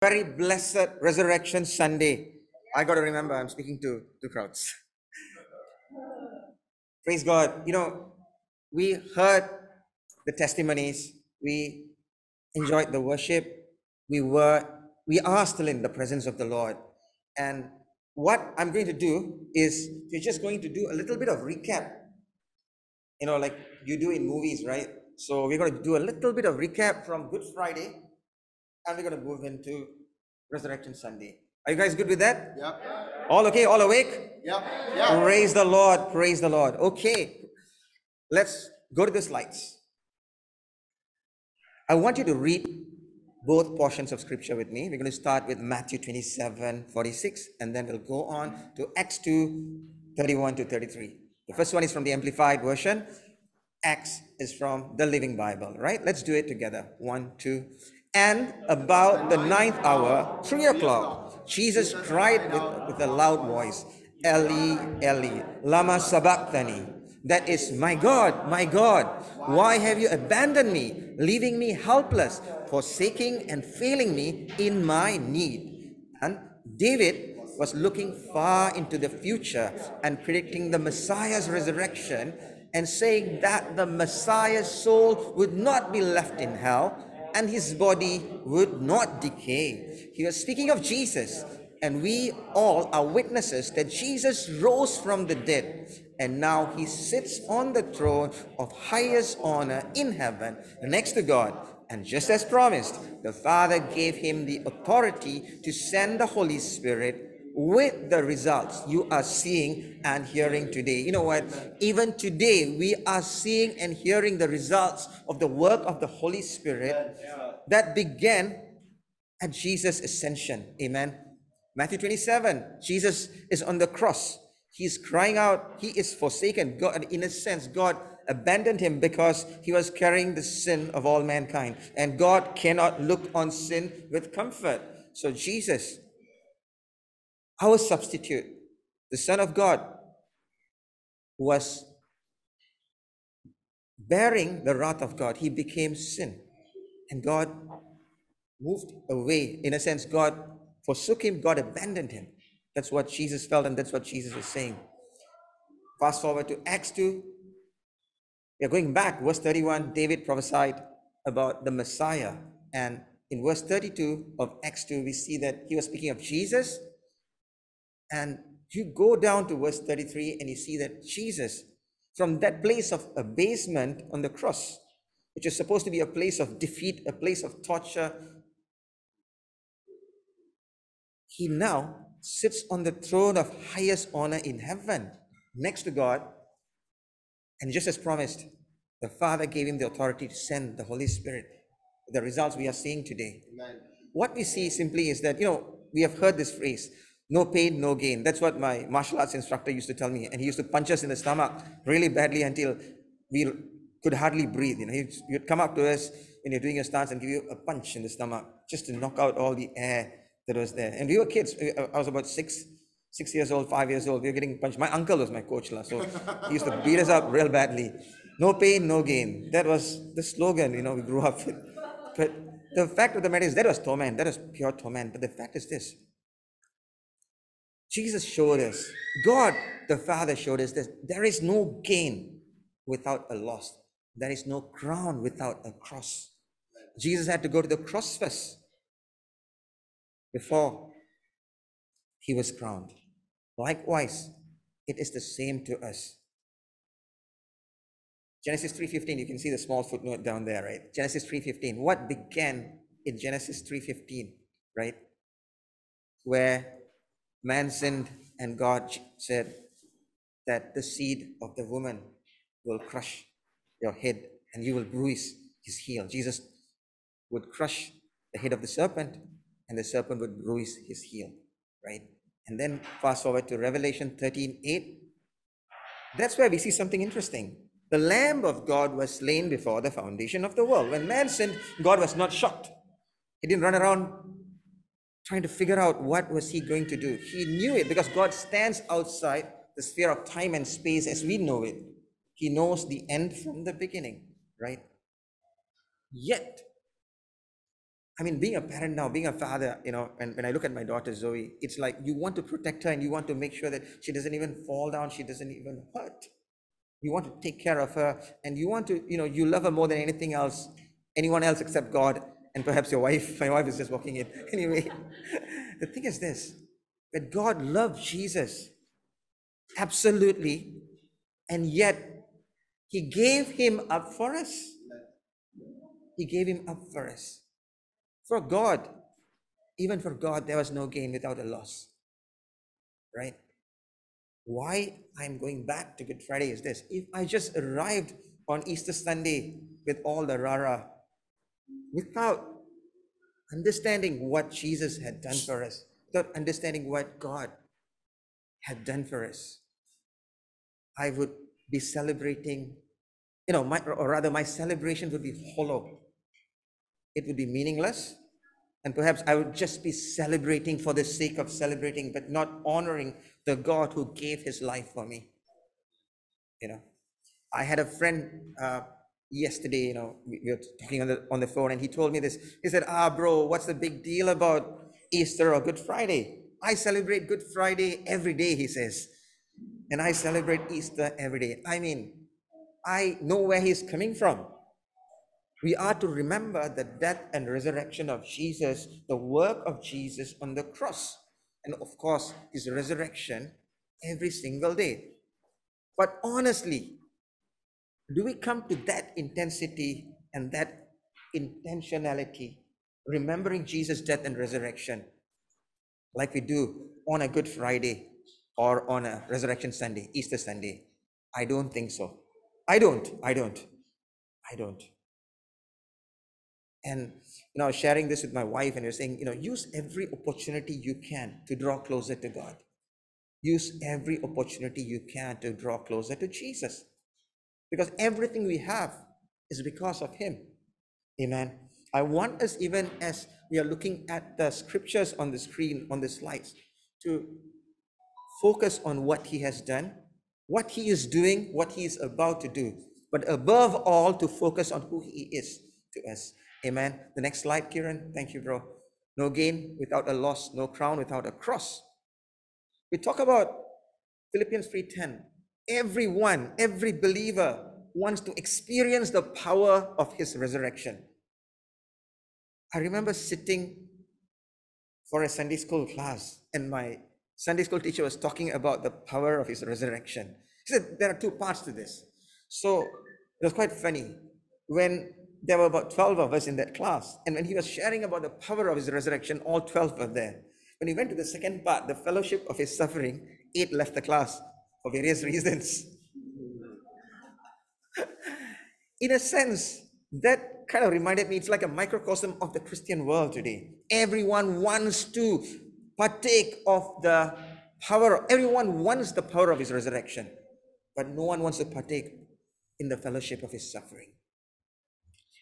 very blessed Resurrection Sunday. I got to remember, I'm speaking to two crowds. Praise God. You know, we heard the testimonies, we enjoyed the worship, we were, we are still in the presence of the Lord. And what I'm going to do is we're just going to do a little bit of recap. You know, like you do in movies, right? So we're going to do a little bit of recap from Good Friday and we're going to move into Resurrection Sunday. Are you guys good with that? Yeah. All okay? All awake? Yeah. Yeah. Praise the Lord. Praise the Lord. Okay. Let's go to the slides. I want you to read both portions of scripture with me. We're going to start with Matthew 27 46, and then we'll go on to Acts 2 31 to 33. The first one is from the Amplified Version. Acts is from the Living Bible, right? Let's do it together. One, two. And about the ninth hour, three o'clock, Jesus cried with, with a loud voice, Eli, Eli, lama sabachthani. That is, my God, my God, why have you abandoned me, leaving me helpless, forsaking and failing me in my need? And David was looking far into the future and predicting the Messiah's resurrection and saying that the Messiah's soul would not be left in hell and his body would not decay. He was speaking of Jesus, and we all are witnesses that Jesus rose from the dead, and now he sits on the throne of highest honor in heaven next to God. And just as promised, the Father gave him the authority to send the Holy Spirit with the results you are seeing and hearing today. You know what? Even today, we are seeing and hearing the results of the work of the Holy Spirit that began at Jesus' ascension. Amen. Matthew 27, Jesus is on the cross. He's crying out, He is forsaken. God, in a sense, God abandoned him because he was carrying the sin of all mankind. And God cannot look on sin with comfort. So Jesus our substitute, the Son of God, was bearing the wrath of God. He became sin. And God moved away. In a sense, God forsook him, God abandoned him. That's what Jesus felt, and that's what Jesus is saying. Fast forward to Acts 2. We are going back, verse 31. David prophesied about the Messiah. And in verse 32 of Acts 2, we see that he was speaking of Jesus and you go down to verse 33 and you see that Jesus, from that place of abasement on the cross, which is supposed to be a place of defeat, a place of torture, he now sits on the throne of highest honor in heaven next to God. And just as promised, the Father gave him the authority to send the Holy Spirit. The results we are seeing today. Amen. What we see simply is that, you know, we have heard this phrase no pain, no gain. That's what my martial arts instructor used to tell me. And he used to punch us in the stomach really badly until we could hardly breathe. You know, he'd, he'd come up to us when you're doing your stance and give you a punch in the stomach just to knock out all the air that was there. And we were kids. I was about six, six years old, five years old. We were getting punched. My uncle was my coach, so he used to beat us up real badly. No pain, no gain. That was the slogan, you know, we grew up with. But the fact of the matter is, that was torment. That was pure torment. But the fact is this Jesus showed us, God the Father showed us that there is no gain without a loss. There is no crown without a cross. Jesus had to go to the cross first before he was crowned. Likewise, it is the same to us. Genesis 3:15, you can see the small footnote down there, right? Genesis 3:15. What began in Genesis 3:15, right? Where Man sinned, and God said that the seed of the woman will crush your head and you will bruise his heel. Jesus would crush the head of the serpent and the serpent would bruise his heel, right? And then fast forward to Revelation 13 8. That's where we see something interesting. The Lamb of God was slain before the foundation of the world. When man sinned, God was not shocked. He didn't run around trying to figure out what was he going to do. He knew it because God stands outside the sphere of time and space as we know it. He knows the end from the beginning, right? Yet, I mean, being a parent now, being a father, you know, and when I look at my daughter Zoe, it's like you want to protect her and you want to make sure that she doesn't even fall down, she doesn't even hurt. You want to take care of her and you want to, you know, you love her more than anything else, anyone else except God, and perhaps your wife. My wife is just walking in. Anyway, the thing is this that God loved Jesus absolutely, and yet he gave him up for us. He gave him up for us. For God, even for God, there was no gain without a loss. Right? Why I'm going back to Good Friday is this. If I just arrived on Easter Sunday with all the rara, without understanding what Jesus had done for us, without understanding what God had done for us, I would be celebrating, you know, my, or rather, my celebration would be hollow. It would be meaningless. And perhaps I would just be celebrating for the sake of celebrating, but not honoring the God who gave his life for me. You know, I had a friend uh, yesterday, you know, we, we were talking on the, on the phone, and he told me this. He said, Ah, bro, what's the big deal about Easter or Good Friday? I celebrate Good Friday every day, he says. And I celebrate Easter every day. I mean, I know where he's coming from we are to remember the death and resurrection of Jesus, the work of Jesus on the cross, and of course, his resurrection every single day. But honestly, do we come to that intensity and that intentionality, remembering Jesus' death and resurrection, like we do on a Good Friday or on a Resurrection Sunday, Easter Sunday? I don't think so. I don't. I don't. I don't. And you know, sharing this with my wife, and you're saying, you know, use every opportunity you can to draw closer to God. Use every opportunity you can to draw closer to Jesus. Because everything we have is because of Him. Amen. I want us, even as we are looking at the scriptures on the screen, on the slides, to focus on what He has done, what He is doing, what He is about to do, but above all, to focus on who He is to us. Amen. The next slide, Kieran. Thank you, bro. No gain without a loss, no crown without a cross. We talk about Philippians 3:10. Everyone, every believer wants to experience the power of his resurrection. I remember sitting for a Sunday school class, and my Sunday school teacher was talking about the power of his resurrection. He said there are two parts to this. So it was quite funny. When there were about 12 of us in that class. And when he was sharing about the power of his resurrection, all 12 were there. When he went to the second part, the fellowship of his suffering, eight left the class for various reasons. in a sense, that kind of reminded me it's like a microcosm of the Christian world today. Everyone wants to partake of the power, everyone wants the power of his resurrection, but no one wants to partake in the fellowship of his suffering.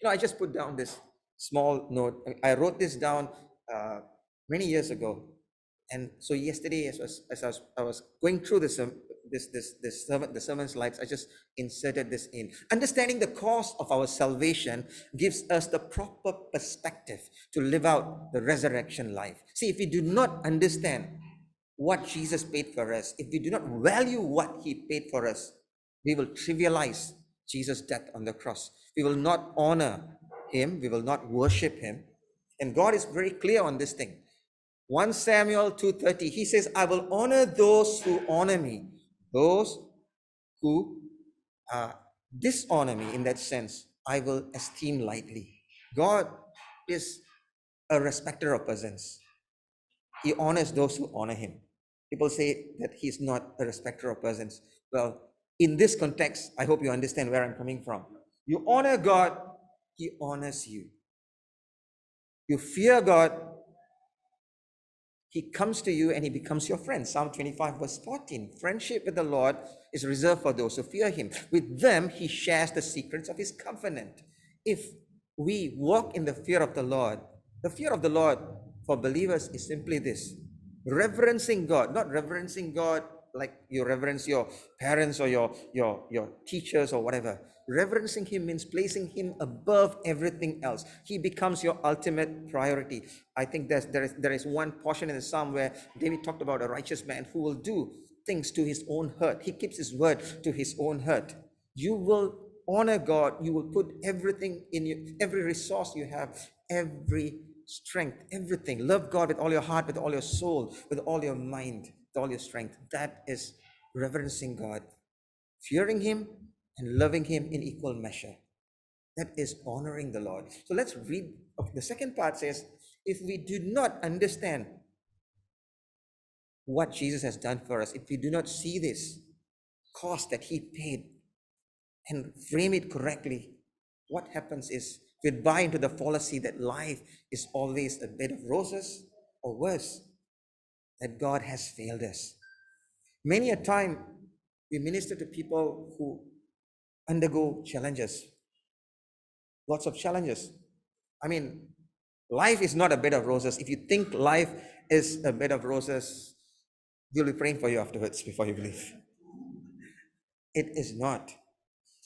You know, I just put down this small note. I wrote this down uh, many years ago. And so yesterday, as, as I, was, I was going through this, um, this, this, this sermon, the sermon slides, I just inserted this in. Understanding the cause of our salvation gives us the proper perspective to live out the resurrection life. See, if we do not understand what Jesus paid for us, if we do not value what he paid for us, we will trivialize Jesus' death on the cross. We will not honor him, we will not worship him. And God is very clear on this thing. 1 Samuel 2:30 he says I will honor those who honor me those who uh, dishonor me in that sense I will esteem lightly God is a respecter of persons he honors those who honor him people say that he's not a respecter of persons well in this context, I hope you understand where I'm coming from. You honor God, He honors you. You fear God, He comes to you and He becomes your friend. Psalm 25, verse 14. Friendship with the Lord is reserved for those who fear Him. With them, He shares the secrets of His covenant. If we walk in the fear of the Lord, the fear of the Lord for believers is simply this reverencing God, not reverencing God like you reverence your parents or your your your teachers or whatever Reverencing Him means placing Him above everything else. He becomes your ultimate priority. I think there's, there, is, there is one portion in the psalm where David talked about a righteous man who will do things to his own hurt. He keeps his word to his own hurt. You will honor God. You will put everything in you, every resource you have, every strength, everything. Love God with all your heart, with all your soul, with all your mind, with all your strength. That is reverencing God, fearing Him and loving Him in equal measure. That is honoring the Lord. So let's read. The second part says, if we do not understand what Jesus has done for us, if we do not see this cost that He paid and frame it correctly, what happens is we buy into the fallacy that life is always a bed of roses, or worse, that God has failed us. Many a time we minister to people who undergo challenges, lots of challenges. I mean, life is not a bed of roses. If you think life is a bed of roses, We'll be praying for you afterwards before you believe. It is not.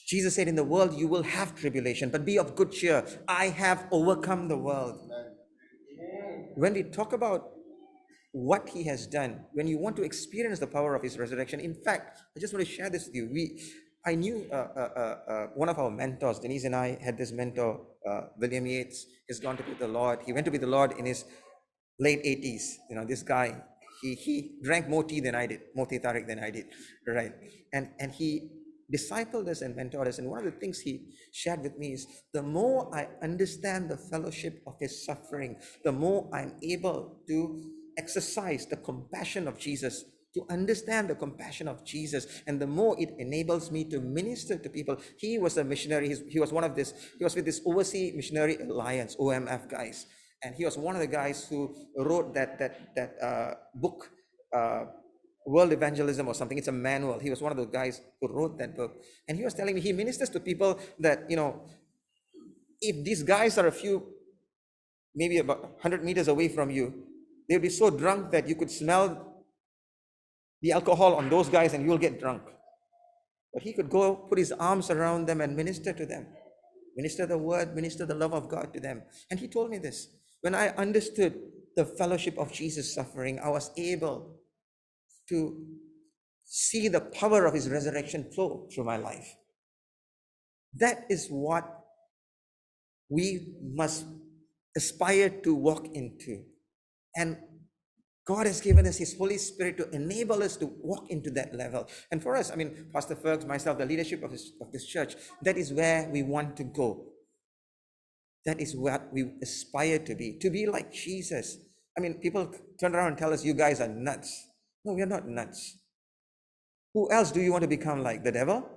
Jesus said, In the world you will have tribulation, but be of good cheer. I have overcome the world. When we talk about what he has done, when you want to experience the power of his resurrection, in fact, I just want to share this with you. We, I knew uh, uh, uh, uh one of our mentors, Denise and I had this mentor, uh, William Yates. He's gone to be the Lord. He went to be the Lord in his late 80s. You know, this guy, he, he drank more tea than I did, more teh tarik than I did, right? And, and he discipled us and mentored us. And one of the things he shared with me is the more I understand the fellowship of his suffering, the more I'm able to exercise the compassion of Jesus, to understand the compassion of Jesus, and the more it enables me to minister to people. He was a missionary, he was one of this, he was with this Overseas Missionary Alliance, OMF guys. And he was one of the guys who wrote that that that uh, book uh, world evangelism or something. It's a manual. He was one of the guys who wrote that book. And he was telling me he ministers to people that you know if these guys are a few maybe about 100 meters away from you they'll be so drunk that you could smell the alcohol on those guys and you'll get drunk but he could go put his arms around them and minister to them minister the word minister the love of god to them and he told me this when I understood the fellowship of Jesus' suffering, I was able to see the power of his resurrection flow through my life. That is what we must aspire to walk into. And God has given us His Holy Spirit to enable us to walk into that level. And for us, I mean, Pastor Fergus, myself, the leadership of this, of this church, that is where we want to go. That is what we aspire to be, to be like Jesus. I mean, people turn around and tell us, you guys are nuts. No, we are not nuts. Who else do you want to become like? The devil?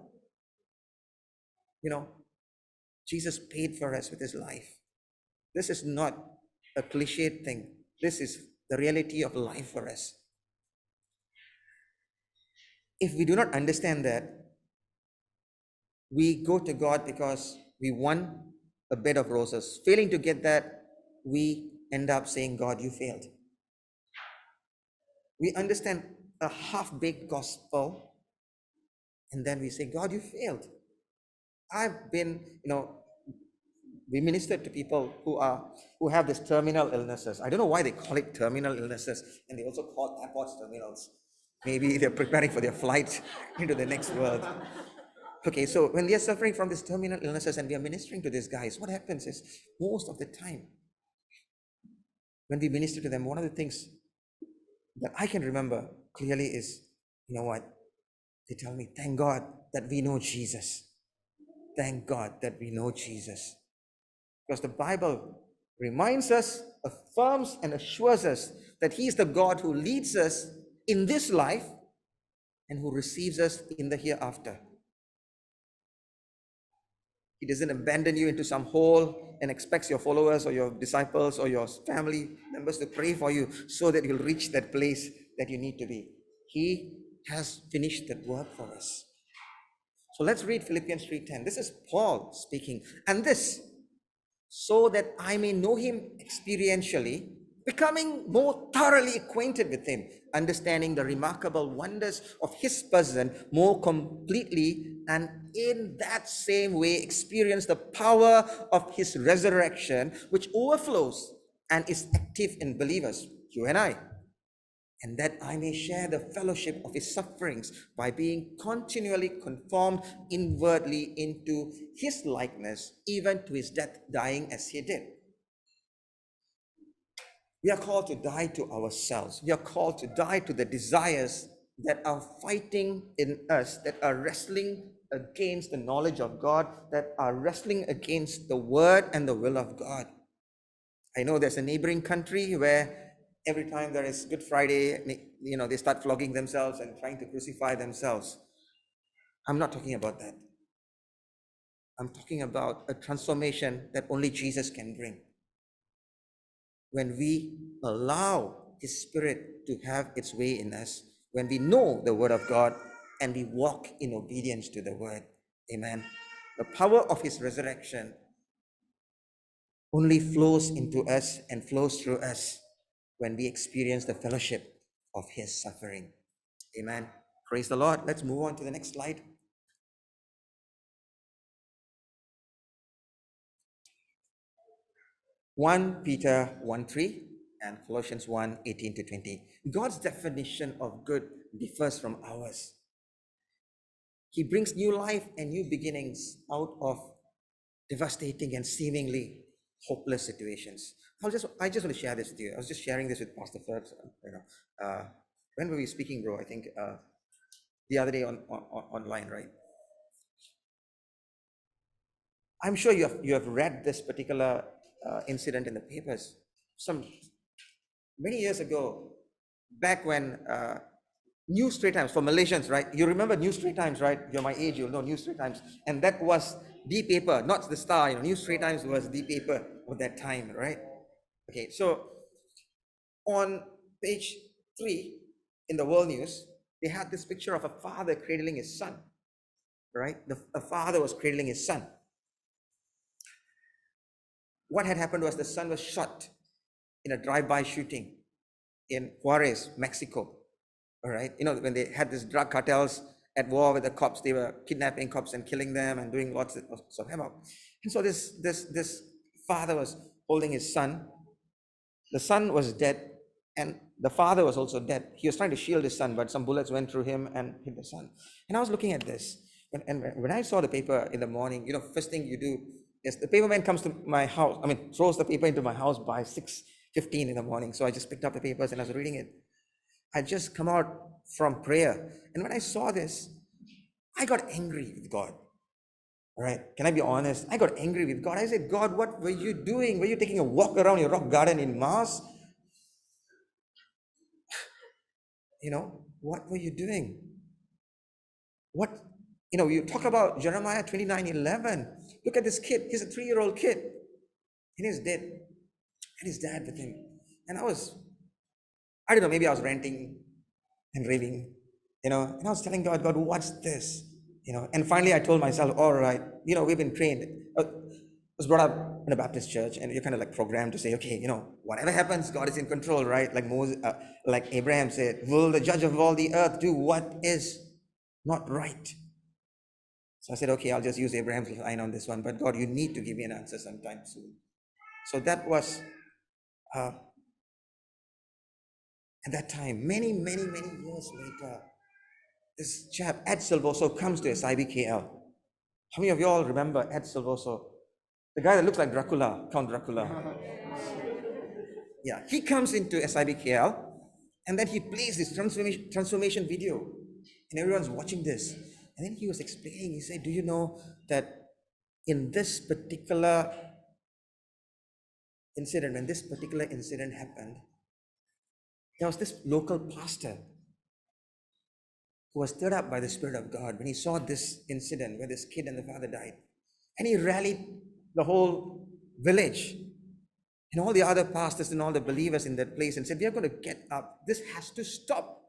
You know, Jesus paid for us with his life. This is not a cliched thing. This is the reality of life for us. If we do not understand that, we go to God because we want a bed of roses. Failing to get that, we end up saying, God, you failed. We understand a half baked gospel, and then we say, God, you failed. I've been, you know, we ministered to people who are who have these terminal illnesses. I don't know why they call it terminal illnesses, and they also call airports terminals. Maybe they're preparing for their flight into the next world. Okay, so when they are suffering from these terminal illnesses and we are ministering to these guys, what happens is most of the time, when we minister to them, one of the things that I can remember clearly is, you know what? They tell me, thank God that we know Jesus. Thank God that we know Jesus. Because the Bible reminds us, affirms, and assures us that He is the God who leads us in this life and who receives us in the hereafter. He doesn't abandon you into some hole and expects your followers or your disciples or your family members to pray for you so that you'll reach that place that you need to be. He has finished that work for us. So let's read Philippians 3:10. This is Paul speaking. And this so that I may know him experientially becoming more thoroughly acquainted with Him, understanding the remarkable wonders of His person more completely, and in that same way experience the power of His resurrection, which overflows and is active in believers, you and I. And that I may share the fellowship of his sufferings by being continually conformed inwardly into his likeness, even to his death, dying as he did. We are called to die to ourselves. We are called to die to the desires that are fighting in us, that are wrestling against the knowledge of God, that are wrestling against the word and the will of God. I know there's a neighboring country where every time there is Good Friday, you know, they start flogging themselves and trying to crucify themselves. I'm not talking about that. I'm talking about a transformation that only Jesus can bring when we allow His Spirit to have its way in us, when we know the Word of God and we walk in obedience to the Word. Amen. The power of His resurrection only flows into us and flows through us when we experience the fellowship of His suffering. Amen. Praise the Lord. Let's move on to the next slide. 1 Peter 1 3 and Colossians 1 18 to 20. God's definition of good differs from ours. He brings new life and new beginnings out of devastating and seemingly hopeless situations. I'll just, I just want to share this with you. I was just sharing this with Pastor Phillips. You know, uh, when were we speaking, bro? I think uh, the other day on, on, on online, right? I'm sure you have you have read this particular uh, incident in the papers some many years ago, back when uh, New Straits Times for Malaysians, right? You remember New Straits Times, right? You're my age, you'll know New Straits Times, and that was the paper, not the Star. You know, New Straits Times was the paper of that time, right? Okay, so on page three in the World News, they had this picture of a father cradling his son, right? The, a father was cradling his son what had happened was the son was shot in a drive-by shooting in Juarez, Mexico. All right, you know when they had these drug cartels at war with the cops, they were kidnapping cops and killing them and doing lots of, of havoc. And so this this this father was holding his son. The son was dead, and the father was also dead. He was trying to shield his son, but some bullets went through him and hit the son. And I was looking at this, and, and when I saw the paper in the morning, you know, first thing you do is the paperman comes to my house. I mean, throws the paper into my house by 6.15 in the morning. So I just picked up the papers and I was reading it. I just come out from prayer. And when I saw this, I got angry with God. All right. Can I be honest? I got angry with God. I said, God, what were you doing? Were you taking a walk around your rock garden in Mars? You know, what were you doing? What, you know, you talk about Jeremiah 29 11. Look at this kid. He's a three year old kid. And he's dead. And his dad with him. And I was, I don't know, maybe I was ranting and raving, you know, and I was telling God, God, what's this? You know, and finally I told myself, all right, you know, we've been trained. I was brought up in a Baptist church, and you're kind of like programmed to say, okay, you know, whatever happens, God is in control, right? Like Moses, uh, like Abraham said, will the judge of all the earth do what is not right? So I said, okay, I'll just use Abraham's line on this one, but God, you need to give me an answer sometime soon. So that was uh, at that time, many, many, many years later, this chap, Ed Silvoso, comes to SIBKL. How many of you all remember Ed Silvoso? The guy that looks like Dracula, Count Dracula. yeah, he comes into SIBKL and then he plays this transformation, transformation video, and everyone's watching this. And then he was explaining, he said, Do you know that in this particular incident, when this particular incident happened, there was this local pastor who was stirred up by the Spirit of God when he saw this incident where this kid and the father died. And he rallied the whole village and all the other pastors and all the believers in that place and said, We are going to get up. This has to stop.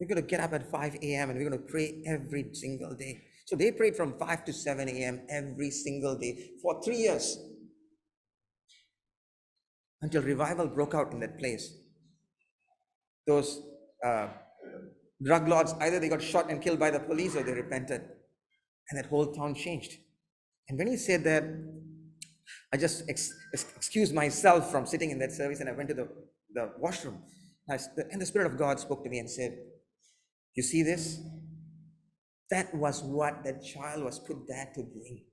We're going to get up at 5 a.m. and we're going to pray every single day. So they prayed from 5 to 7 a.m. every single day for three years. until revival broke out in that place. Those uh, drug lords, either they got shot and killed by the police or they repented. And that whole town changed. And when he said that, I just ex- excused myself from sitting in that service and I went to the, the washroom. And the Spirit of God spoke to me and said, You see this? That was what that child was put there to bring.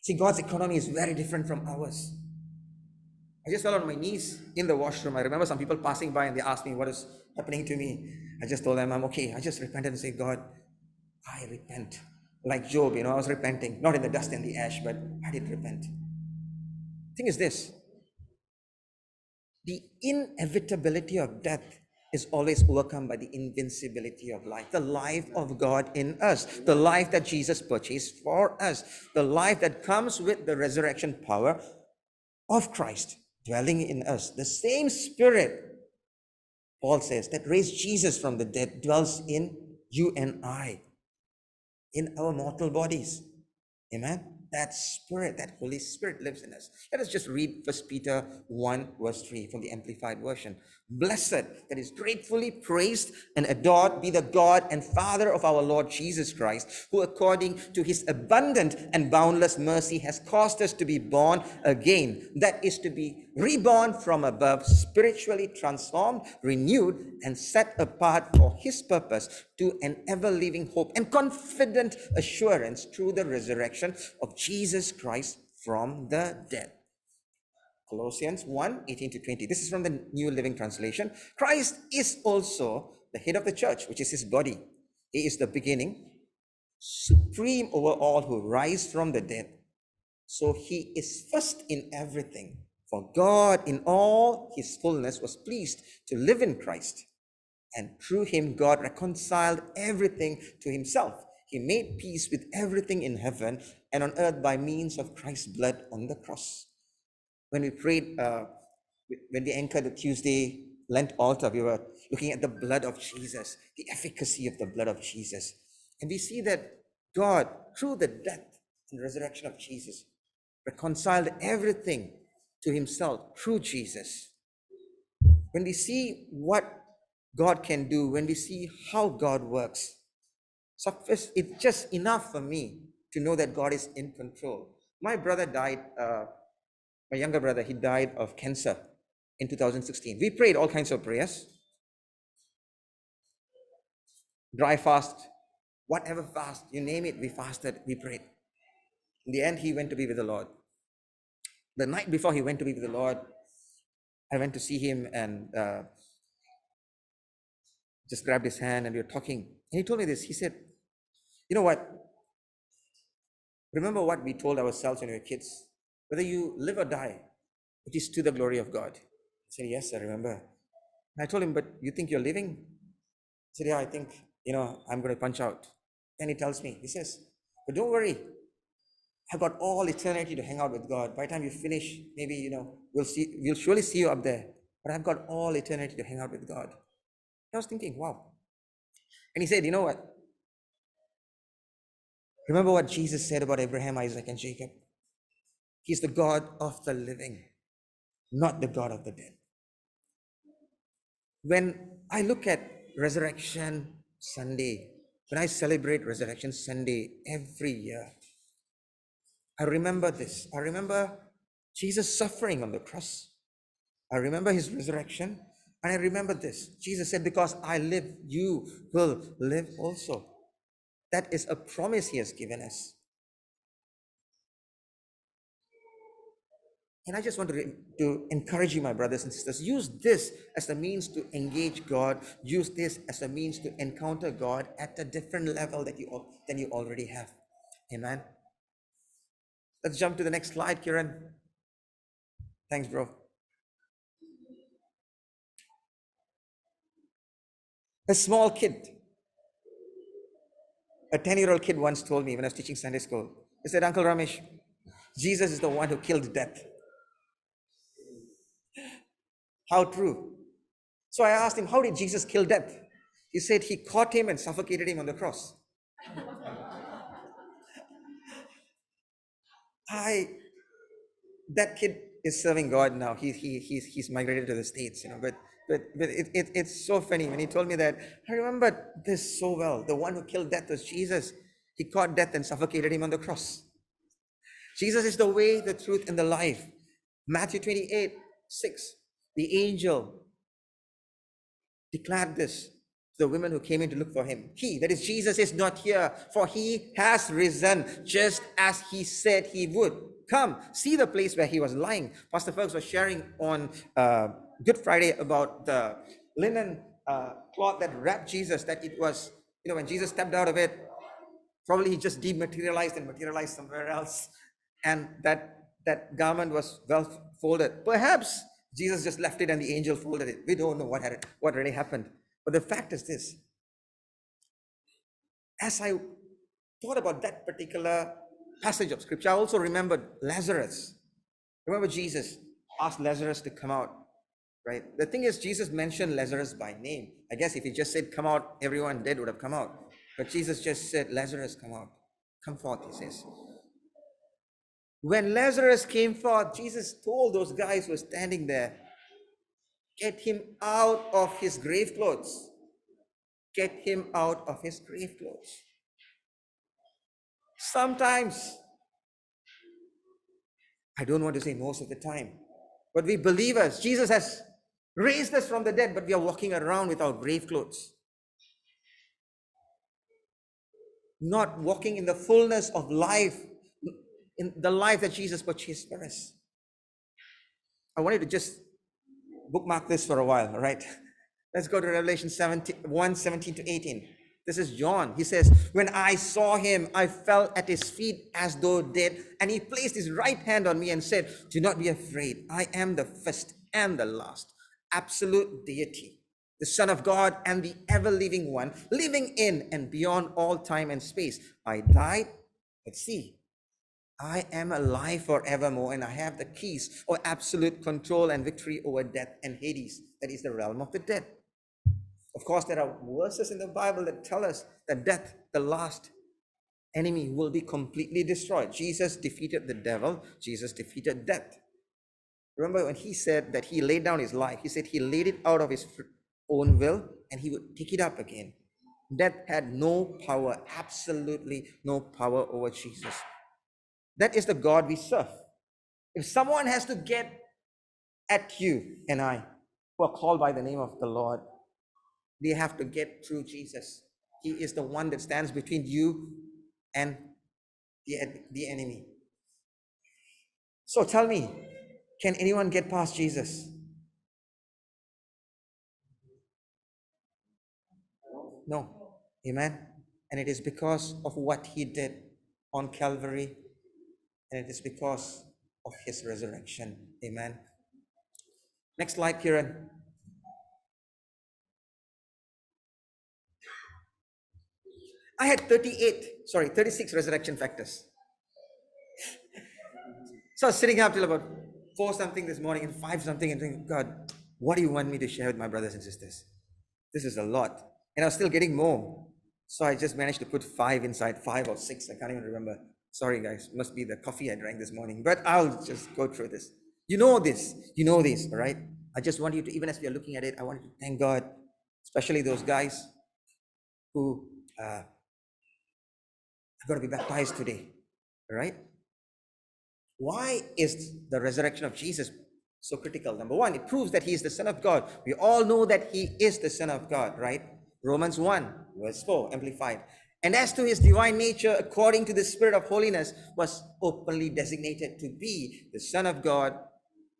See, God's economy is very different from ours. I just fell on my knees in the washroom. I remember some people passing by and they asked me what is happening to me. I just told them I'm okay. I just repented and said, God, I repent. Like Job, you know, I was repenting, not in the dust and the ash, but I did repent. Thing is this the inevitability of death is always overcome by the invincibility of life, the life of God in us, the life that Jesus purchased for us, the life that comes with the resurrection power of Christ dwelling in us. The same Spirit, Paul says, that raised Jesus from the dead dwells in you and I, in our mortal bodies. Amen that spirit, that Holy Spirit lives in us. Let us just read First Peter 1, verse 3 from the Amplified Version. Blessed, that is gratefully praised and adored, be the God and Father of our Lord Jesus Christ, who according to his abundant and boundless mercy has caused us to be born again. That is to be reborn from above, spiritually transformed, renewed, and set apart for his purpose to an ever living hope and confident assurance through the resurrection of Jesus Christ from the dead. Colossians 1 18 to 20. This is from the New Living Translation. Christ is also the head of the church, which is his body. He is the beginning, supreme over all who rise from the dead. So he is first in everything. For God, in all his fullness, was pleased to live in Christ. And through him, God reconciled everything to himself. He made peace with everything in heaven and on earth by means of Christ's blood on the cross when we prayed, uh, when we anchored the Tuesday Lent altar, we were looking at the blood of Jesus, the efficacy of the blood of Jesus. And we see that God, through the death and resurrection of Jesus, reconciled everything to himself through Jesus. When we see what God can do, when we see how God works, suffice it's just enough for me to know that God is in control. My brother died uh, my younger brother, he died of cancer in 2016. We prayed all kinds of prayers dry fast, whatever fast, you name it, we fasted, we prayed. In the end, he went to be with the Lord. The night before he went to be with the Lord, I went to see him and uh, just grabbed his hand and we were talking. And he told me this. He said, You know what? Remember what we told ourselves when we were kids? Whether you live or die, it is to the glory of God. He said, Yes, I remember. And I told him, But you think you're living? He said, Yeah, I think, you know, I'm going to punch out. And he tells me, He says, But don't worry. I've got all eternity to hang out with God. By the time you finish, maybe, you know, we'll see, we'll surely see you up there. But I've got all eternity to hang out with God. I was thinking, wow. And he said, You know what? Remember what Jesus said about Abraham, Isaac, and Jacob? He's the God of the living, not the God of the dead. When I look at Resurrection Sunday, when I celebrate Resurrection Sunday every year, I remember this. I remember Jesus suffering on the cross. I remember his resurrection. And I remember this. Jesus said, Because I live, you will live also. That is a promise he has given us. And I just want to, to encourage you, my brothers and sisters, use this as a means to engage God. Use this as a means to encounter God at a different level that you than you already have. Amen. Let's jump to the next slide, Kiran. Thanks, bro. A small kid, a 10 year old kid once told me when I was teaching Sunday school, he said, Uncle Ramesh, Jesus is the one who killed death. How true. So I asked him, How did Jesus kill death? He said he caught him and suffocated him on the cross. I, that kid is serving God now. He, he, he's, he's migrated to the States, you know, but, but, but it, it, it's so funny when he told me that. I remember this so well. The one who killed death was Jesus. He caught death and suffocated him on the cross. Jesus is the way, the truth, and the life. Matthew 28 6. The angel declared this the women who came in to look for him. He, that is Jesus, is not here, for he has risen just as he said he would. Come, see the place where he was lying. Pastor Fergus was sharing on uh, Good Friday about the linen uh, cloth that wrapped Jesus, that it was, you know, when Jesus stepped out of it, probably he just dematerialized and materialized somewhere else. And that, that garment was well folded. Perhaps Jesus just left it and the angel folded it. We don't know what, had, what really happened. But the fact is this as I thought about that particular passage of scripture, I also remembered Lazarus. Remember, Jesus asked Lazarus to come out, right? The thing is, Jesus mentioned Lazarus by name. I guess if he just said, Come out, everyone dead would have come out. But Jesus just said, Lazarus, come out. Come forth, he says. When Lazarus came forth, Jesus told those guys who were standing there, Get him out of his grave clothes. Get him out of his grave clothes. Sometimes, I don't want to say most of the time, but we believers, Jesus has raised us from the dead, but we are walking around with our grave clothes. Not walking in the fullness of life, in the life that Jesus purchased for us. I want you to just bookmark this for a while, all right? Let's go to Revelation 17, 1 17 to 18. This is John. He says, When I saw him, I fell at his feet as though dead. And he placed his right hand on me and said, Do not be afraid. I am the first and the last, absolute deity, the Son of God and the ever living one, living in and beyond all time and space. I died, but see, I am alive forevermore, and I have the keys or absolute control and victory over death and Hades. That is the realm of the dead. Of course, there are verses in the Bible that tell us that death, the last enemy, will be completely destroyed. Jesus defeated the devil, Jesus defeated death. Remember when he said that he laid down his life, he said he laid it out of his own will and he would pick it up again. Death had no power, absolutely no power over Jesus. That is the God we serve. If someone has to get at you and I, who are called by the name of the Lord, they have to get through Jesus. He is the one that stands between you and the, the enemy. So tell me, can anyone get past Jesus? No. Amen. And it is because of what he did on Calvary and it is because of his resurrection. Amen. Next slide, Kieran. I had 38, sorry, 36 resurrection factors. so I was sitting up till about four something this morning and five something and thinking, God, what do you want me to share with my brothers and sisters? This is a lot. And I was still getting more. So I just managed to put five inside, five or six, I can't even remember. Sorry, guys, must be the coffee I drank this morning, but I'll just go through this. You know this, you know this, all right? I just want you to, even as we are looking at it, I want you to thank God, especially those guys who uh, are going to be baptized today, all right? Why is the resurrection of Jesus so critical? Number one, it proves that he is the Son of God. We all know that he is the Son of God, right? Romans 1, verse 4, amplified and as to his divine nature, according to the Spirit of holiness, was openly designated to be the Son of God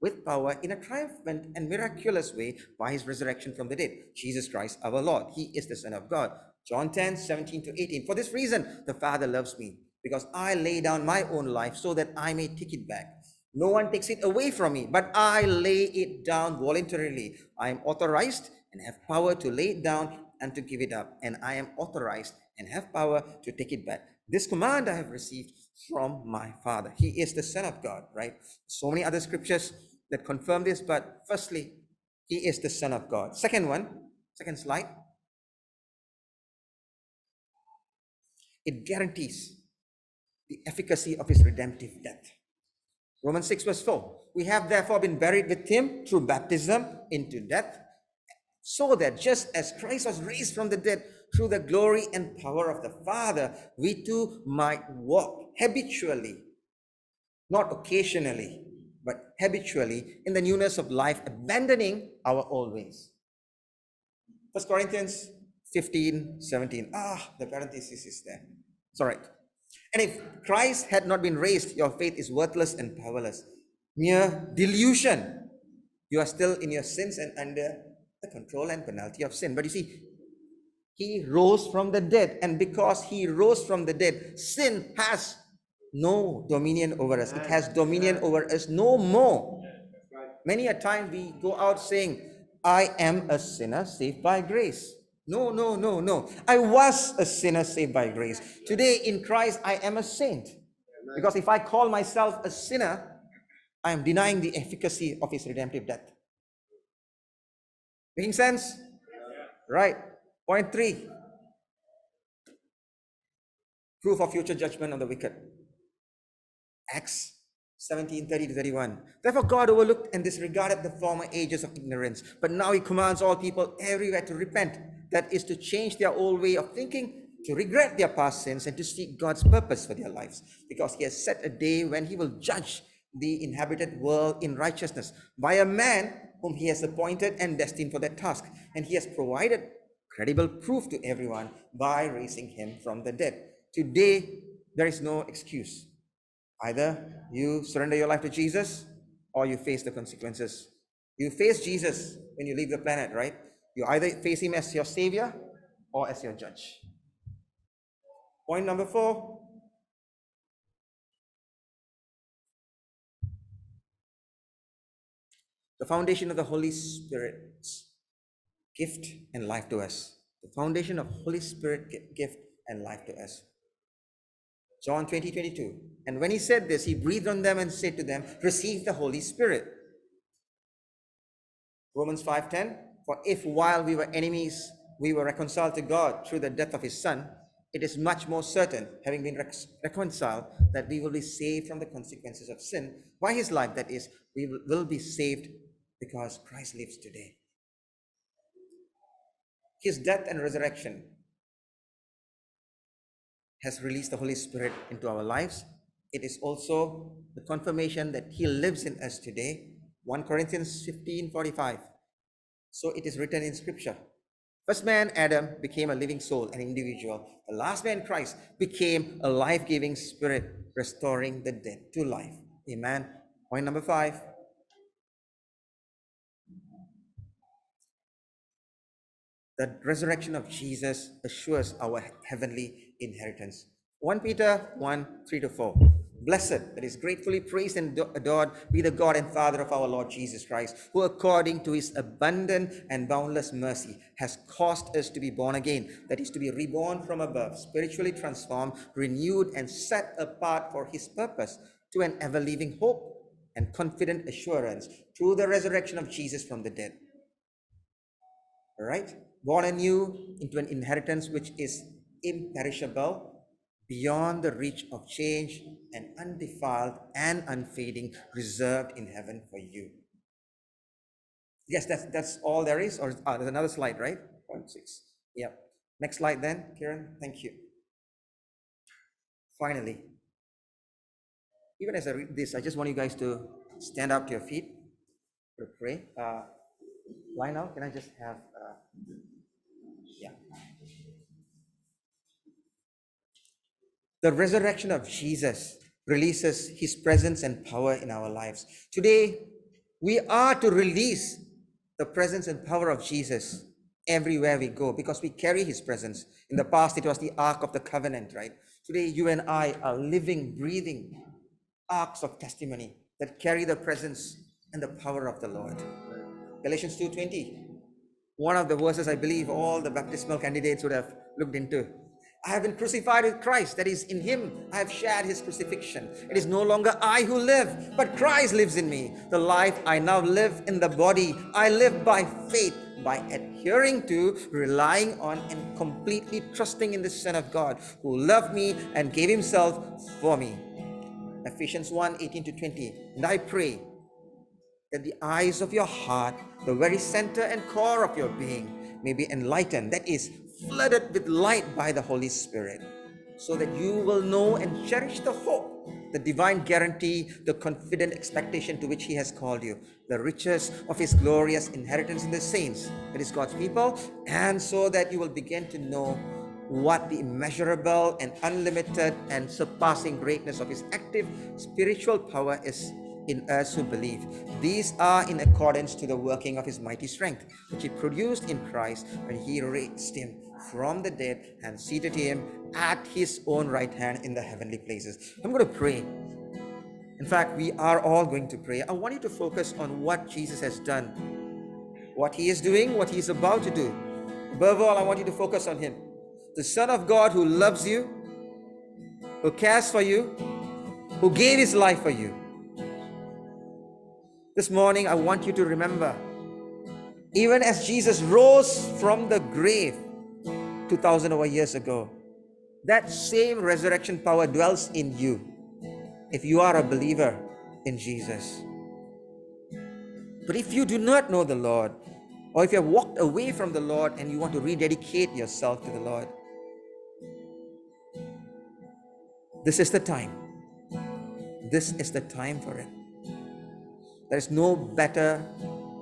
with power in a triumphant and miraculous way by his resurrection from the dead. Jesus Christ, our Lord. He is the Son of God. John 10, 17 to 18. For this reason, the Father loves me, because I lay down my own life so that I may take it back. No one takes it away from me, but I lay it down voluntarily. I am authorized and have power to lay it down and to give it up, and I am authorized and have power to take it back. This command I have received from my Father. He is the Son of God, right? So many other scriptures that confirm this, but firstly, He is the Son of God. Second one, second slide. It guarantees the efficacy of His redemptive death. Romans 6, verse 4. We have therefore been buried with him through baptism into death, so that just as Christ was raised from the dead through the glory and power of the Father, we too might walk habitually, not occasionally, but habitually in the newness of life, abandoning our old ways. First Corinthians 15, 17. Ah, the parenthesis is there. It's all right. And if Christ had not been raised, your faith is worthless and powerless. Mere delusion. You are still in your sins and under the control and penalty of sin. But you see, he rose from the dead. And because he rose from the dead, sin has no dominion over us. It has dominion over us no more. Many a time we go out saying, I am a sinner saved by grace. No, no, no, no. I was a sinner saved by grace. Today in Christ, I am a saint. Because if I call myself a sinner, I am denying the efficacy of his redemptive death. Making sense? Right. Point three proof of future judgment on the wicked. Acts 17 30 to 31. Therefore, God overlooked and disregarded the former ages of ignorance, but now He commands all people everywhere to repent. That is to change their old way of thinking, to regret their past sins, and to seek God's purpose for their lives, because He has set a day when He will judge the inhabited world in righteousness by a man whom He has appointed and destined for that task. And He has provided credible proof to everyone by raising Him from the dead. Today, there is no excuse Either you surrender your life to Jesus or you face the consequences. You face Jesus when you leave the planet, right? You either face him as your savior or as your judge. Point number four. The foundation of the Holy Spirit's gift and life to us. The foundation of Holy Spirit gift and life to us. John 20, 22. And when he said this, he breathed on them and said to them, Receive the Holy Spirit. Romans 5:10. For if while we were enemies, we were reconciled to God through the death of his son, it is much more certain, having been rec- reconciled, that we will be saved from the consequences of sin by his life. That is, we will be saved because Christ lives today. His death and resurrection has released the Holy Spirit into our lives. It is also the confirmation that He lives in us today. 1 Corinthians 15 45. So it is written in Scripture. First man, Adam, became a living soul, an individual. The last man, Christ, became a life giving spirit, restoring the dead to life. Amen. Point number five. The resurrection of Jesus assures our heavenly inheritance. 1 Peter 1 3 to 4. Blessed, that is gratefully praised and adored, be the God and Father of our Lord Jesus Christ, who according to his abundant and boundless mercy has caused us to be born again, that is, to be reborn from above, spiritually transformed, renewed, and set apart for his purpose to an ever living hope and confident assurance through the resurrection of Jesus from the dead. All right? Born anew into an inheritance which is imperishable, beyond the reach of change, and undefiled and unfading, reserved in heaven for you. Yes, that's that's all there is. Or uh, there's another slide, right? Point six. Yeah. Next slide, then, Kieran. Thank you. Finally, even as I read this, I just want you guys to stand up to your feet to pray. Uh, line out. Can I just have? Uh, The resurrection of Jesus releases his presence and power in our lives. Today, we are to release the presence and power of Jesus everywhere we go because we carry his presence. In the past, it was the Ark of the Covenant, right? Today, you and I are living, breathing arks of testimony that carry the presence and the power of the Lord. Galatians 2:20. One of the verses I believe all the baptismal candidates would have looked into. I have been crucified with Christ. That is, in Him I have shared His crucifixion. It is no longer I who live, but Christ lives in me. The life I now live in the body, I live by faith, by adhering to, relying on, and completely trusting in the Son of God who loved me and gave Himself for me. Ephesians 1 18 to 20. And I pray that the eyes of your heart, the very center and core of your being, may be enlightened, that is, flooded with light by the Holy Spirit, so that you will know and cherish the hope the divine guarantee, the confident expectation to which He has called you, the riches of His glorious inheritance in the saints, that is God's people, and so that you will begin to know what the immeasurable and unlimited and surpassing greatness of His active spiritual power is in us who believe. These are in accordance to the working of His mighty strength, which He produced in Christ when He raised Him from the dead and seated him at his own right hand in the heavenly places. I'm going to pray. In fact, we are all going to pray. I want you to focus on what Jesus has done, what he is doing, what he is about to do. Above all, I want you to focus on him, the Son of God who loves you, who cares for you, who gave his life for you. This morning, I want you to remember, even as Jesus rose from the grave, 2000 over years ago. That same resurrection power dwells in you if you are a believer in Jesus. But if you do not know the Lord, or if you have walked away from the Lord and you want to rededicate yourself to the Lord, this is the time. This is the time for it. There is no better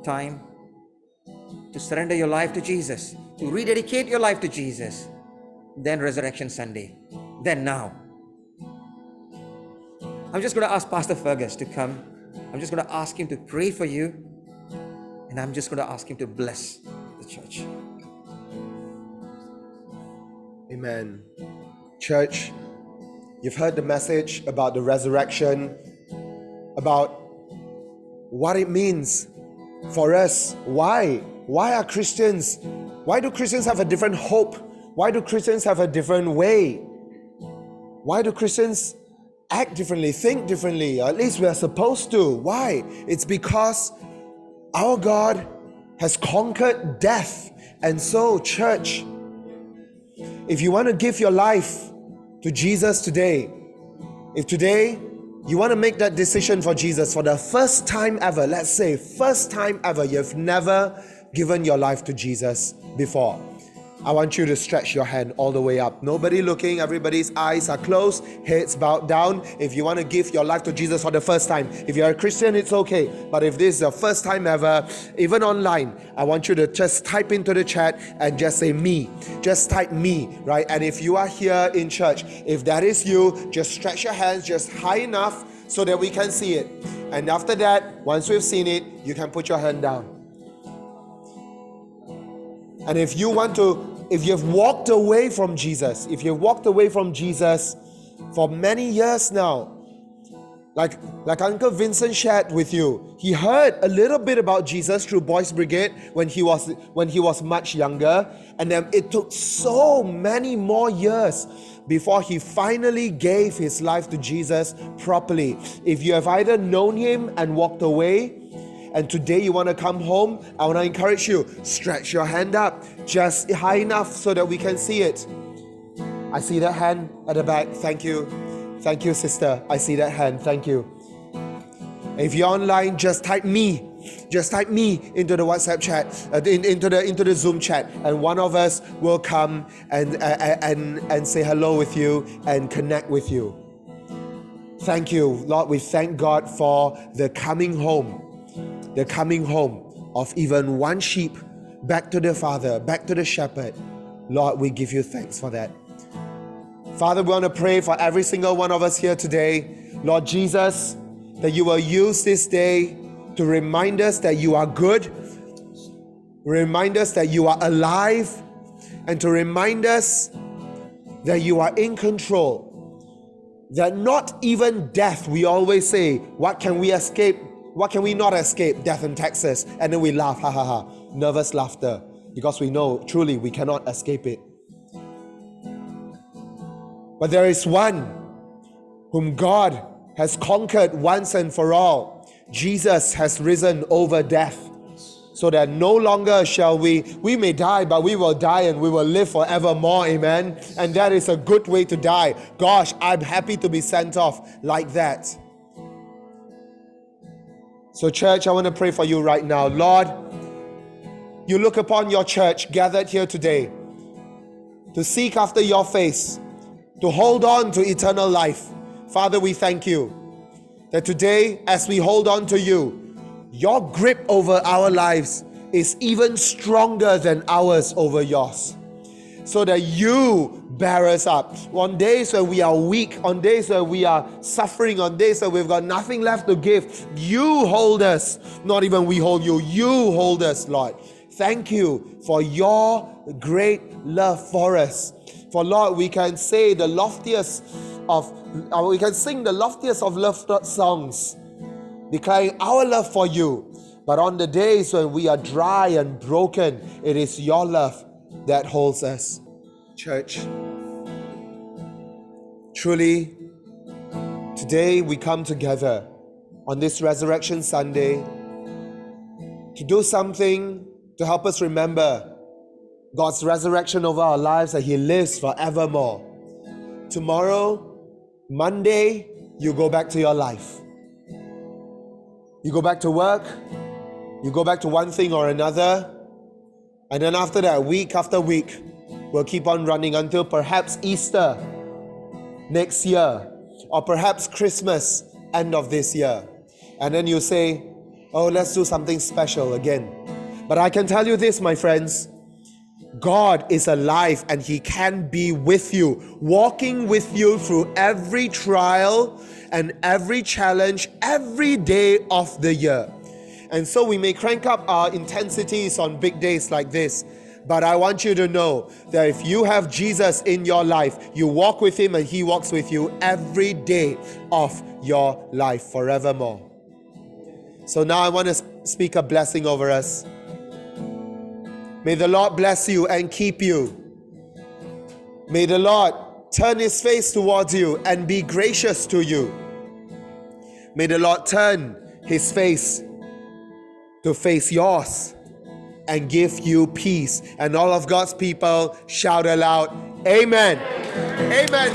time to surrender your life to Jesus, to rededicate your life to Jesus, then Resurrection Sunday, then now. I'm just going to ask Pastor Fergus to come. I'm just going to ask him to pray for you, and I'm just going to ask him to bless the church. Amen. Church, you've heard the message about the resurrection, about what it means for us. Why? Why are Christians, why do Christians have a different hope? Why do Christians have a different way? Why do Christians act differently, think differently? At least we are supposed to. Why? It's because our God has conquered death. And so, church, if you want to give your life to Jesus today, if today you want to make that decision for Jesus for the first time ever, let's say, first time ever, you've never given your life to Jesus before, I want you to stretch your hand all the way up. Nobody looking, everybody's eyes are closed, heads bowed down. If you want to give your life to Jesus for the first time, if you're a Christian, it's okay. But if this is the first time ever, even online, I want you to just type into the chat and just say me. Just type me, right? And if you are here in church, if that is you, just stretch your hands just high enough so that we can see it. And after that, once we've seen it, you can put your hand down. And if you want to, if you've walked away from Jesus, if you've walked away from Jesus for many years now, like like Uncle Vincent shared with you, he heard a little bit about Jesus through Boys Brigade when he was when he was much younger, and then it took so many more years before he finally gave his life to Jesus properly. If you have either known him and walked away, and today you want to come home, I want to encourage you stretch your hand up just high enough so that we can see it. I see that hand at the back. Thank you. Thank you, sister. I see that hand. Thank you. If you're online, just type me. Just type me into the WhatsApp chat, uh, in, into the into the Zoom chat, and one of us will come and uh, and and say hello with you and connect with you. Thank you, Lord. We thank God for the coming home the coming home of even one sheep back to the Father, back to the shepherd. Lord, we give you thanks for that. Father, we want to pray for every single one of us here today. Lord Jesus, that you will use this day to remind us that you are good, remind us that you are alive, and to remind us that you are in control. That not even death, we always say, what can we escape what can we not escape? Death in taxes. And then we laugh, ha ha ha. Nervous laughter. Because we know truly we cannot escape it. But there is one whom God has conquered once and for all. Jesus has risen over death. so that no longer shall we, we may die, but we will die and we will live forevermore. Amen. And that is a good way to die. Gosh, I'm happy to be sent off like that. So, church, I want to pray for you right now. Lord, you look upon your church gathered here today to seek after your face, to hold on to eternal life. Father, we thank you that today, as we hold on to you, your grip over our lives is even stronger than ours over yours. So that you bear us up. On days where we are weak, on days where we are suffering, on days where we've got nothing left to give, you hold us. Not even we hold you, you hold us, Lord. Thank you for your great love for us. For Lord, we can say the loftiest of, uh, we can sing the loftiest of love songs, declaring our love for you. But on the days when we are dry and broken, it is your love that holds us. Church, truly, today we come together on this Resurrection Sunday to do something to help us remember God's resurrection over our lives that He lives forevermore. Tomorrow, Monday, you go back to your life. You go back to work, you go back to one thing or another, and then after that, week after week, we'll keep on running until perhaps Easter next year, or perhaps Christmas end of this year. And then you say, Oh, let's do something special again. But I can tell you this, my friends God is alive and He can be with you, walking with you through every trial and every challenge every day of the year. And so we may crank up our intensities on big days like this. But I want you to know that if you have Jesus in your life, you walk with Him and He walks with you every day of your life forevermore. So now I want to speak a blessing over us. May the Lord bless you and keep you. May the Lord turn His face towards you and be gracious to you. May the Lord turn His face to face yours and give you peace. And all of God's people shout aloud, Amen. Amen.